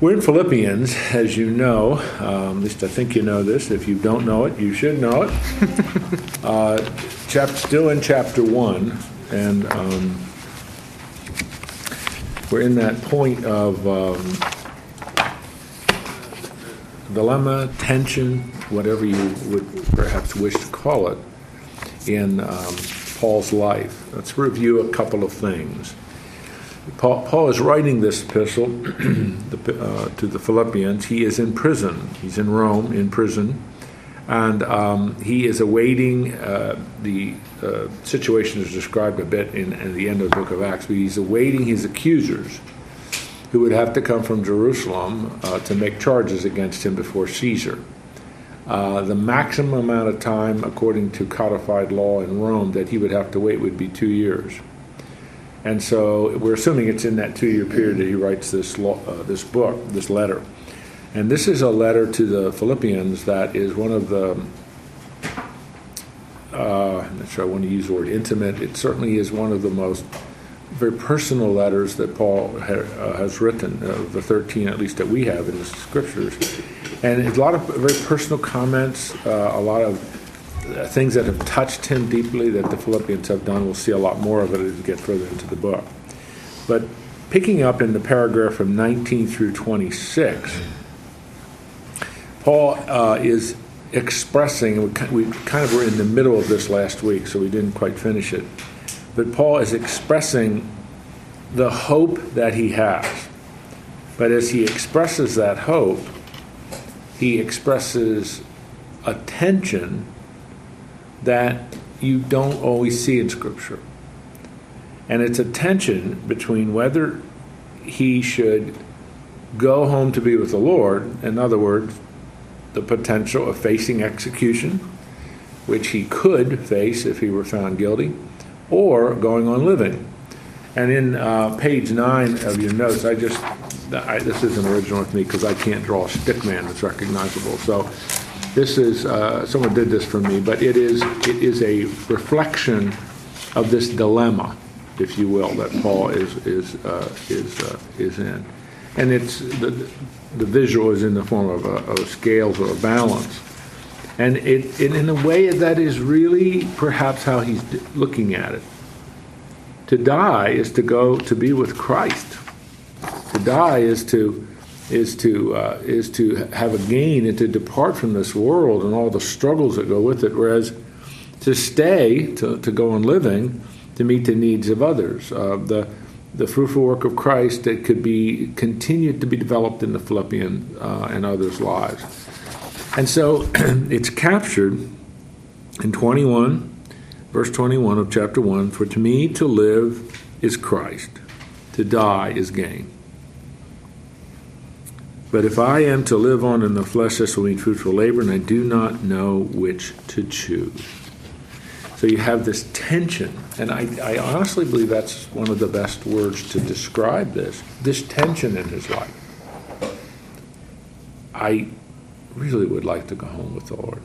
We're in Philippians, as you know. Um, at least I think you know this. If you don't know it, you should know it. uh, chap- still in chapter 1, and um, we're in that point of um, dilemma, tension, whatever you would perhaps wish to call it, in um, Paul's life. Let's review a couple of things. Paul, Paul is writing this epistle uh, to the Philippians. He is in prison. He's in Rome, in prison. And um, he is awaiting uh, the uh, situation is described a bit in, in, the end of the book of Acts, but he's awaiting his accusers who would have to come from Jerusalem uh, to make charges against him before Caesar. Uh, the maximum amount of time, according to codified law in Rome, that he would have to wait would be two years. And so we're assuming it's in that two year period that he writes this, law, uh, this book, this letter. And this is a letter to the Philippians that is one of the, uh, I'm not sure I want to use the word intimate, it certainly is one of the most very personal letters that Paul ha, uh, has written, uh, the 13 at least that we have in the scriptures. And it's a lot of very personal comments, uh, a lot of things that have touched him deeply that the Philippians have done. We'll see a lot more of it as we get further into the book. But picking up in the paragraph from 19 through 26, Paul uh, is expressing, we kind of were in the middle of this last week, so we didn't quite finish it. But Paul is expressing the hope that he has. But as he expresses that hope, he expresses a tension that you don't always see in Scripture. And it's a tension between whether he should go home to be with the Lord, in other words, the potential of facing execution, which he could face if he were found guilty, or going on living. And in uh, page nine of your notes, I just, I, this isn't original with me because I can't draw a stick man that's recognizable. So this is uh, someone did this for me, but it is it is a reflection of this dilemma, if you will, that Paul is is uh, is uh, is in, and it's the the visual is in the form of a, of scales or a balance, and it, it in a way that is really perhaps how he's looking at it. To die is to go to be with Christ. To die is to is to uh, is to have a gain and to depart from this world and all the struggles that go with it. Whereas to stay, to, to go on living, to meet the needs of others. Uh, the the fruitful work of Christ that could be continued to be developed in the Philippian uh, and others' lives. And so it's captured in 21, verse 21 of chapter 1 For to me to live is Christ, to die is gain. But if I am to live on in the flesh, this will mean fruitful labor, and I do not know which to choose. So you have this tension, and I, I, honestly believe that's one of the best words to describe this this tension in his life. I really would like to go home with the Lord.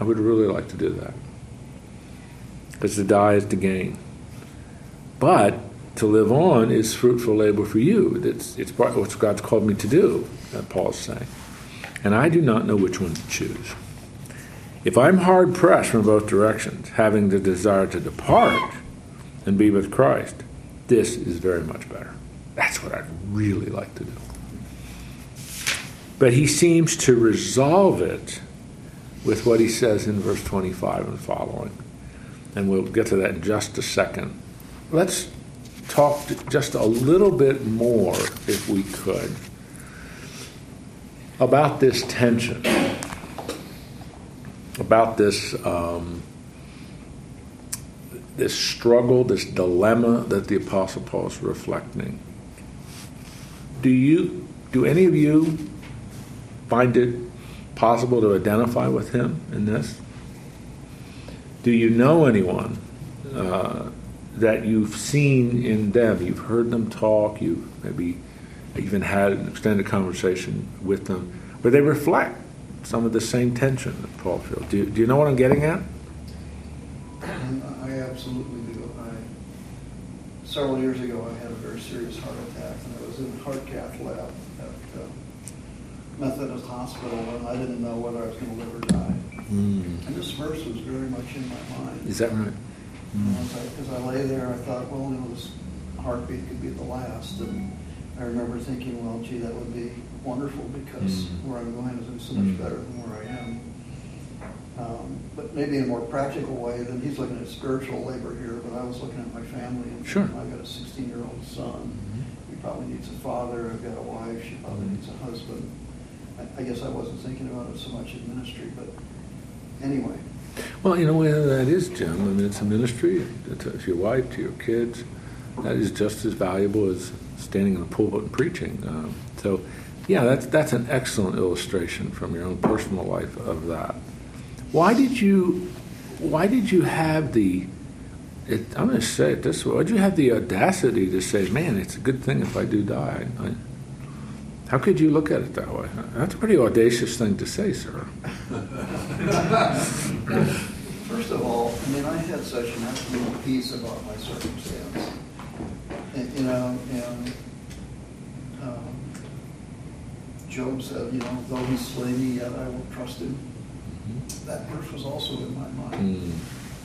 I would really like to do that. Because to die is to gain. But to live on is fruitful labor for you. It's, it's what God's called me to do, uh, Paul's saying. And I do not know which one to choose. If I'm hard pressed from both directions, having the desire to depart and be with Christ, this is very much better. That's what I'd really like to do. But he seems to resolve it with what he says in verse 25 and following. And we'll get to that in just a second. Let's talk just a little bit more, if we could, about this tension, about this um, this struggle, this dilemma that the Apostle Paul is reflecting. Do you, do any of you find it possible to identify with him in this? Do you know anyone uh, that you've seen in them. You've heard them talk, you've maybe even had an extended conversation with them, where they reflect some of the same tension that Paul feels. Do you, do you know what I'm getting at? I absolutely do. I, several years ago, I had a very serious heart attack, and I was in the heart cath lab at uh, Methodist hospital, and I didn't know whether I was going to live or die. Mm. And this verse was very much in my mind. Is that right? You know, As I, as I lay there, I thought, well, know, this heartbeat could be the last. And I remember thinking, well, gee, that would be wonderful because Mm. where I'm going is so much Mm. better than where I am. Um, But maybe in a more practical way than he's looking at spiritual labor here, but I was looking at my family. and Sure. I've got a 16-year-old son. He probably needs a father. I've got a wife. She probably needs a husband. I, I guess I wasn't thinking about it so much in ministry, but anyway. Well, you know, that is, Jim. I mean, it's a ministry to your wife, to your kids. That is just as valuable as standing in the pulpit and preaching. Um, so, yeah, that's that's an excellent illustration from your own personal life of that. Why did you? Why did you have the? It, I'm going to say it this way. Why did you have the audacity to say, "Man, it's a good thing if I do die"? I, how could you look at it that way? That's a pretty audacious thing to say, sir. First of all, I mean, I had such an absolute peace about my circumstance. And, you know, and um, Job said, you know, though he slay me, yet I will trust him. That verse was also in my mind. Mm.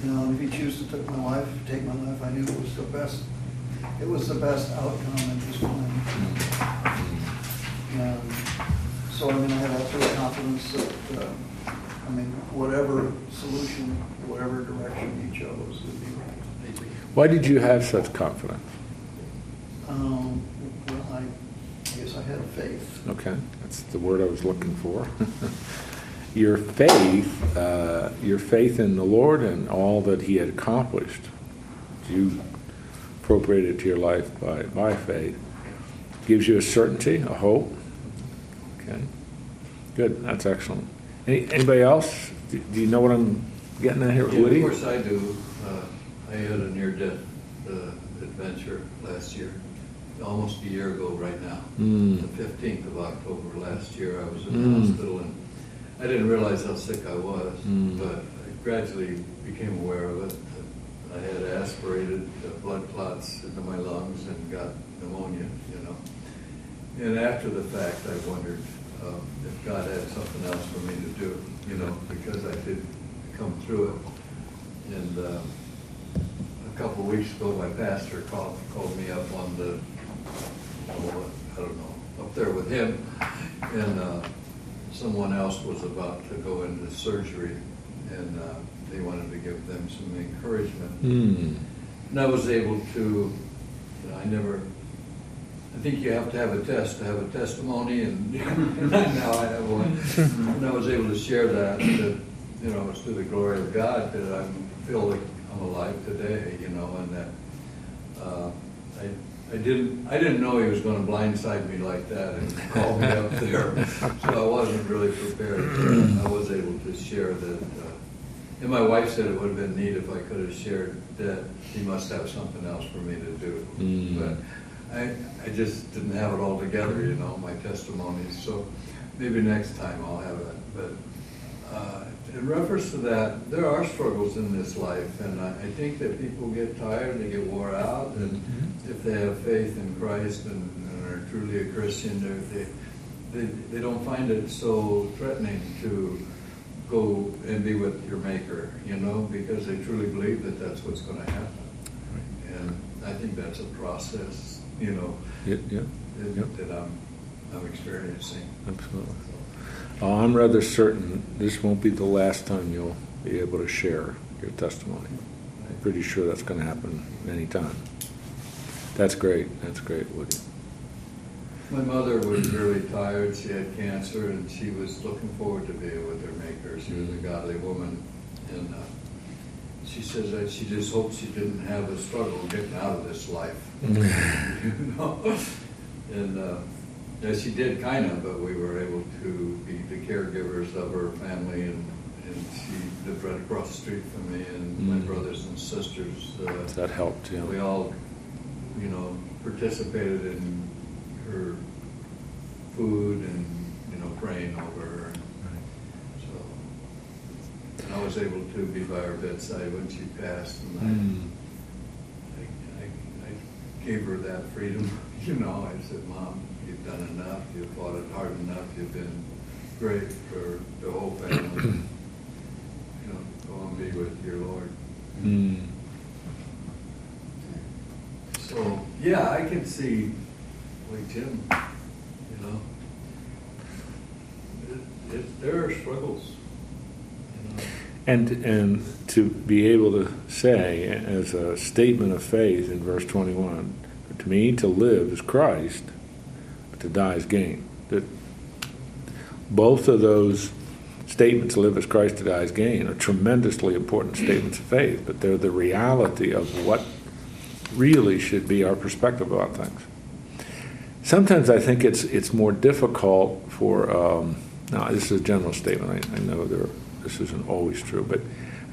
You know, if he chose to take my life, take my life, I knew it was the best. It was the best outcome in his mind. And so, I mean, I had absolute confidence that, um, I mean, whatever solution, whatever direction he chose would be right. Why did you have such confidence? Um, well, I, I guess I had faith. Okay, that's the word I was looking for. your faith, uh, your faith in the Lord and all that He had accomplished, you appropriated to your life by, by faith, gives you a certainty, a hope. Okay, good. That's excellent. Any, anybody else? Do, do you know what I'm getting at here, Yeah, Woody? Of course I do. Uh, I had a near-death uh, adventure last year, almost a year ago right now. Mm. The 15th of October last year, I was in Mm. the hospital and I didn't realize how sick I was, Mm. but I gradually became aware of it. I had aspirated uh, blood clots into my lungs and got pneumonia, you know. And after the fact, I wondered um, if God had something else for me to do, you know, because I did come through it. And uh, a couple of weeks ago, my pastor called, called me up on the, oh, I don't know, up there with him. And uh, someone else was about to go into surgery, and uh, they wanted to give them some encouragement. Mm. And I was able to, I never, I think you have to have a test to have a testimony, and now I have one. And I was able to share that, that, you know, it's to the glory of God that I feel like I'm alive today, you know, and that uh, I, I didn't, I didn't know he was going to blindside me like that and call me up there. So I wasn't really prepared. I was able to share that. Uh, and my wife said it would have been neat if I could have shared that he must have something else for me to do. Mm. But I, I just didn't have it all together, you know, my testimonies. So maybe next time I'll have it. But uh, in reference to that, there are struggles in this life, and I, I think that people get tired, and they get wore out, and Mm-hmm. if they have faith in Christ and, and are truly a Christian, they, they, they don't find it so threatening to go and be with your Maker, you know, because they truly believe that that's what's going to happen. And I think that's a process, you know, Yeah, yeah, that, that I'm, I'm experiencing. absolutely. Oh, I'm rather certain this won't be the last time you'll be able to share your testimony. I'm pretty sure that's going to happen anytime. That's great. That's great, Woody. My mother was really tired. She had cancer, and she was looking forward to being with her Maker. She was a godly woman, and uh, she says that she just hoped she didn't have a struggle getting out of this life. you know, and uh, yeah, she did kind of, but we were able to be the caregivers of her family, and, and she lived right across the street from me, and my Mm. brothers and sisters. Uh, That helped, yeah. we all, you know, participated in her food and, you know, praying over her. So, and I was able to be by her bedside when she passed, and Mm. I, I, I, I gave her that freedom, you know, I said, Mom, you, you've done enough, you've fought it hard enough, you've been great for the whole family. You know, go and be with your Lord. Mm. So, yeah, I can see, like Jim, you know, it, it, there are struggles. And, and to be able to say, as a statement of faith in verse 21, to me to live is Christ, but to die is gain. That both of those statements, live as Christ, to die is gain, are tremendously important statements of faith, but they're the reality of what really should be our perspective about things. Sometimes I think it's it's more difficult for. Um, now, this is a general statement. I, I know there, this isn't always true, but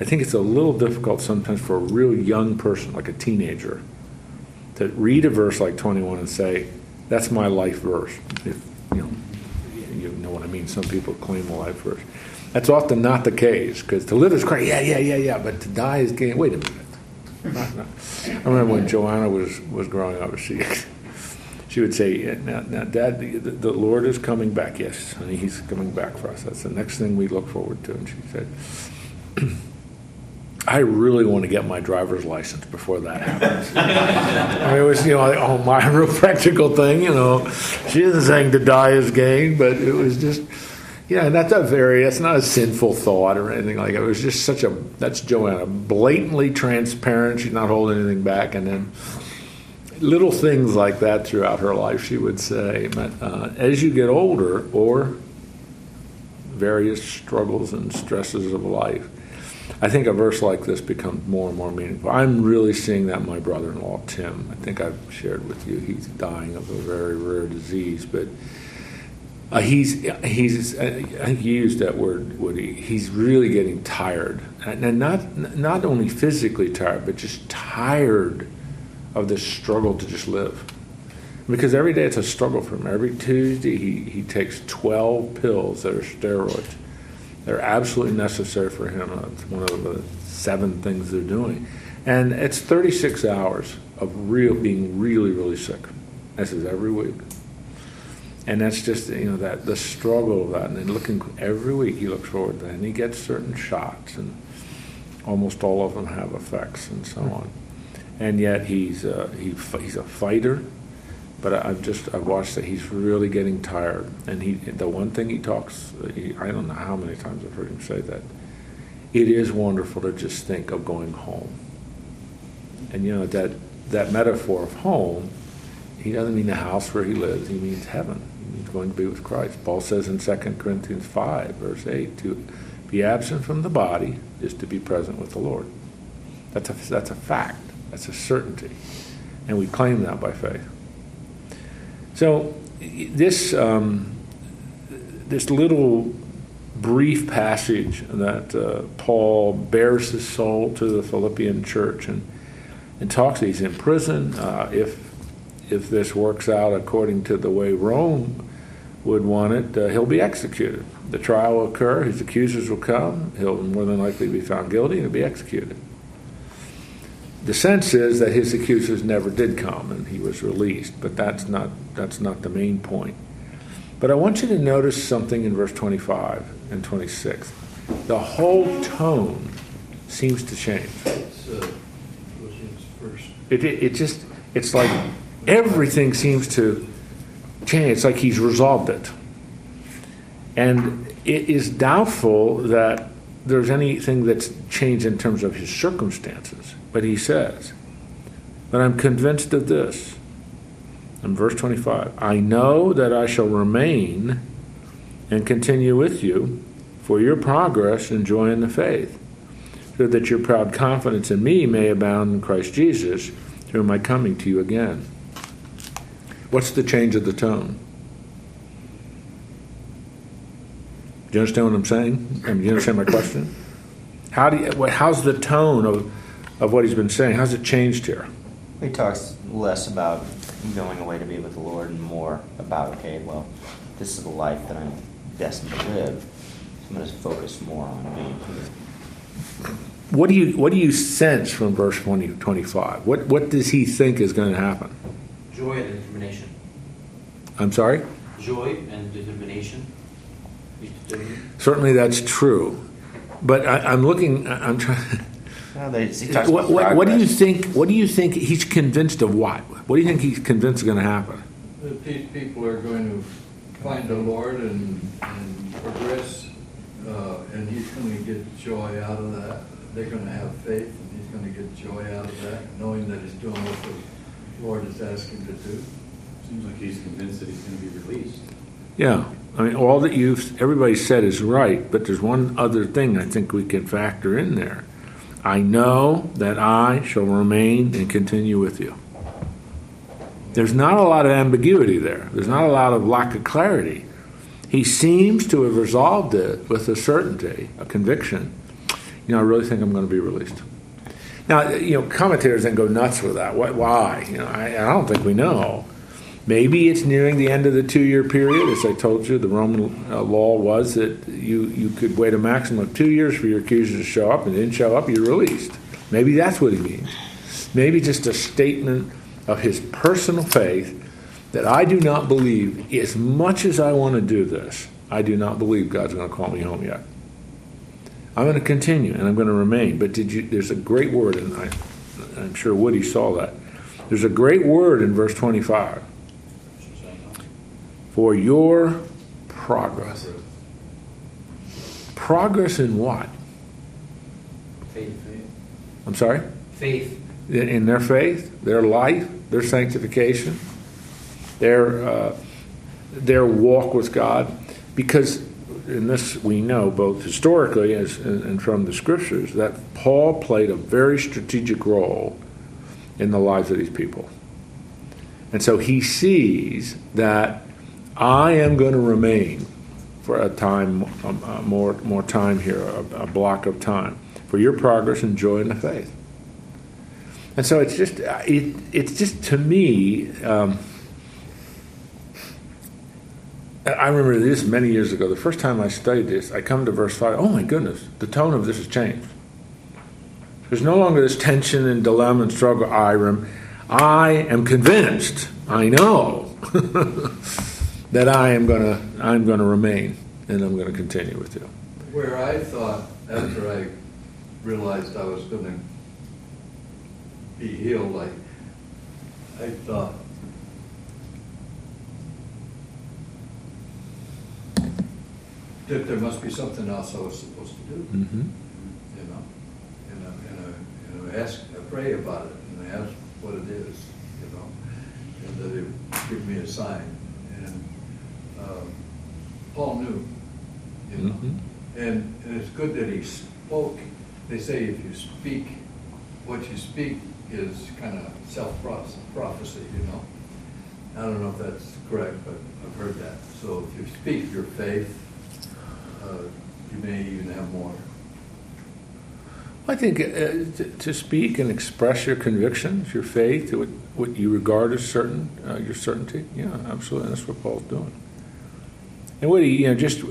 I think it's a little difficult sometimes for a real young person, like a teenager, to read a verse like 21 and say, "That's my life verse." If you know, you know what I mean. Some people claim a life verse. That's often not the case because to live is great. Yeah, yeah, yeah, yeah. But to die is gain. Wait a minute. Not, not. I remember when Joanna was was growing up. She she would say, "Now, now Dad, the, the Lord is coming back. Yes, honey, He's coming back for us. That's the next thing we look forward to." And she said. I really want to get my driver's license before that happens. I mean, it was, you know, like, oh, my real practical thing, you know. She isn't saying to die is gain, but it was just, yeah, and that's a very, that's not a sinful thought or anything like that. It was just such a, that's Joanna, blatantly transparent. She's not holding anything back. And then little things like that throughout her life, she would say. But uh, as you get older, or various struggles and stresses of life, I think a verse like this becomes more and more meaningful. I'm really seeing that my brother-in-law Tim. I think I've shared with you he's dying of a very rare disease, but uh, he's he's I think you used that word Woody. He's really getting tired, and not not only physically tired, but just tired of this struggle to just live. Because every day it's a struggle for him. Every Tuesday he, he takes 12 pills that are steroids they're absolutely necessary for him. Uh, it's one of the seven things they're doing. And it's 36 hours of real being really, really sick. This is every week. And that's just, you know, that the struggle of that. And then looking every week, he looks forward to that. And he gets certain shots, and almost all of them have effects and so on. And yet he's, uh, he, he's a fighter but I've just I've watched that he's really getting tired, and he the one thing he talks he, I don't know how many times I've heard him say that it is wonderful to just think of going home, and you know that that metaphor of home, he doesn't mean the house where he lives, he means heaven. He means going to be with Christ. Paul says in 2 Corinthians five verse eight to be absent from the body is to be present with the Lord. That's a that's a fact. That's a certainty, and we claim that by faith. So this um, this little brief passage that uh, Paul bares his soul to the Philippian church and and talks. He's in prison. Uh, if if this works out according to the way Rome would want it, uh, he'll be executed. The trial will occur. His accusers will come. He'll more than likely be found guilty and he'll be executed. The sense is that his accusers never did come and he was released, but that's not, that's not the main point. But I want you to notice something in verse 25 and 26. The whole tone seems to change. It, it, it just, it's like everything seems to change. It's like he's resolved it. And it is doubtful that there's anything that's changed in terms of his circumstances. But he says, But I'm convinced of this. In verse 25, I know that I shall remain and continue with you for your progress and joy in the faith, so that your proud confidence in me may abound in Christ Jesus through my coming to you again. What's the change of the tone? Do you understand what I'm saying? I mean, do you understand my question? How do you, how's the tone of of what he's been saying. How's it changed here? He talks less about going away to be with the Lord and more about, okay, well, this is the life that I'm destined to live. I'm going to focus more on being here. What do you what do you sense from verse 20, 25? What what does he think is going to happen? Joy and determination. I'm sorry? joy and determination. Be determined. Certainly that's true. But I, I'm looking, I- I'm trying, Well, there's- what, what, what do you think, what do you think, he's convinced of what? What do you think he's convinced is going to happen? That these people are going to find the Lord and, and progress, uh, and he's gonna get joy out of that. They're gonna have faith, and he's gonna get joy out of that, knowing that he's doing what the Lord is asking to do. Seems like he's convinced that he's going to be released. Yeah, I mean, all that you've, everybody said is right, but there's one other thing I think we can factor in there. I know that I shall remain and continue with you. There's not a lot of ambiguity there. There's not a lot of lack of clarity. He seems to have resolved it with a certainty, a conviction. You know, I really think I'm going to be released. Now, you know, commentators then go nuts with that. Why? You know, I, I don't think we know. Maybe it's nearing the end of the two-year period. As I told you, the Roman uh, law was that you, you could wait a maximum of two years for your accuser to show up, and didn't show up, you're released. Maybe that's what he means. Maybe just a statement of his personal faith that I do not believe, as much as I want to do this, I do not believe God's going to call me home yet. I'm going to continue and I'm going to remain. But did you? There's a great word, and I, I'm sure Woody saw that. There's a great word in verse 25 for your progress. Progress in what? Faith. I'm sorry? Faith. In, their faith, their life, their sanctification, their, uh, their walk with God. Because in this we know, both historically as, and from the scriptures, that Paul played a very strategic role in the lives of these people. And so he sees that I am going to remain for a time, um, uh, more, more time here, a, a block of time, for your progress and joy in the faith. And so it's just, uh, it, it's just to me, um, I remember this many years ago. The first time I studied this, I come to verse 5. Oh my goodness, the tone of this has changed. There's no longer this tension and dilemma and struggle, Iram. I am convinced, I know, that I am going to I'm going to remain and I'm going to continue with you. Where I thought, after I realized I was gonna be healed, I, I thought, that there must be something else I was supposed to do, Mm-hmm. you know? And I, and I, and I ask, I pray about it, and I ask what it is, you know? And that it give me a sign, and, um, Paul knew, you know? Mhm. And, and it's good that he spoke. They say if you speak, what you speak is kind of self-prophecy, you know? I don't know if that's correct, but I've heard that. So if you speak your faith, uh, you may even have more. I think uh, to, to speak and express your convictions, your faith, what, what you regard as certain, uh, your certainty. Yeah, absolutely. That's what Paul's doing. And what he, you know, just